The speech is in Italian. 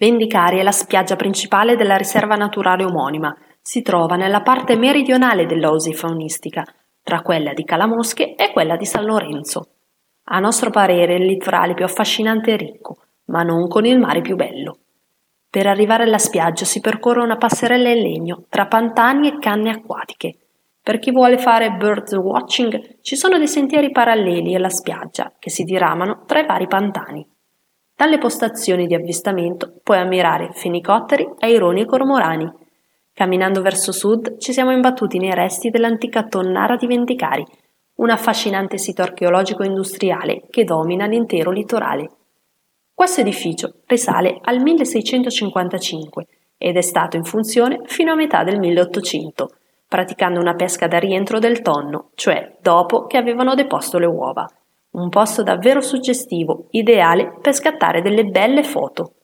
Vendicari è la spiaggia principale della riserva naturale omonima. Si trova nella parte meridionale dell'Osi faunistica, tra quella di Calamosche e quella di San Lorenzo. A nostro parere il litorale più affascinante e ricco, ma non con il mare più bello. Per arrivare alla spiaggia si percorre una passerella in legno tra pantani e canne acquatiche. Per chi vuole fare bird watching ci sono dei sentieri paralleli alla spiaggia che si diramano tra i vari pantani. Dalle postazioni di avvistamento puoi ammirare fenicotteri, aironi e cormorani. Camminando verso sud ci siamo imbattuti nei resti dell'antica tonnara di Vendicari, un affascinante sito archeologico industriale che domina l'intero litorale. Questo edificio risale al 1655 ed è stato in funzione fino a metà del 1800, praticando una pesca da rientro del tonno, cioè dopo che avevano deposto le uova. Un posto davvero suggestivo, ideale per scattare delle belle foto.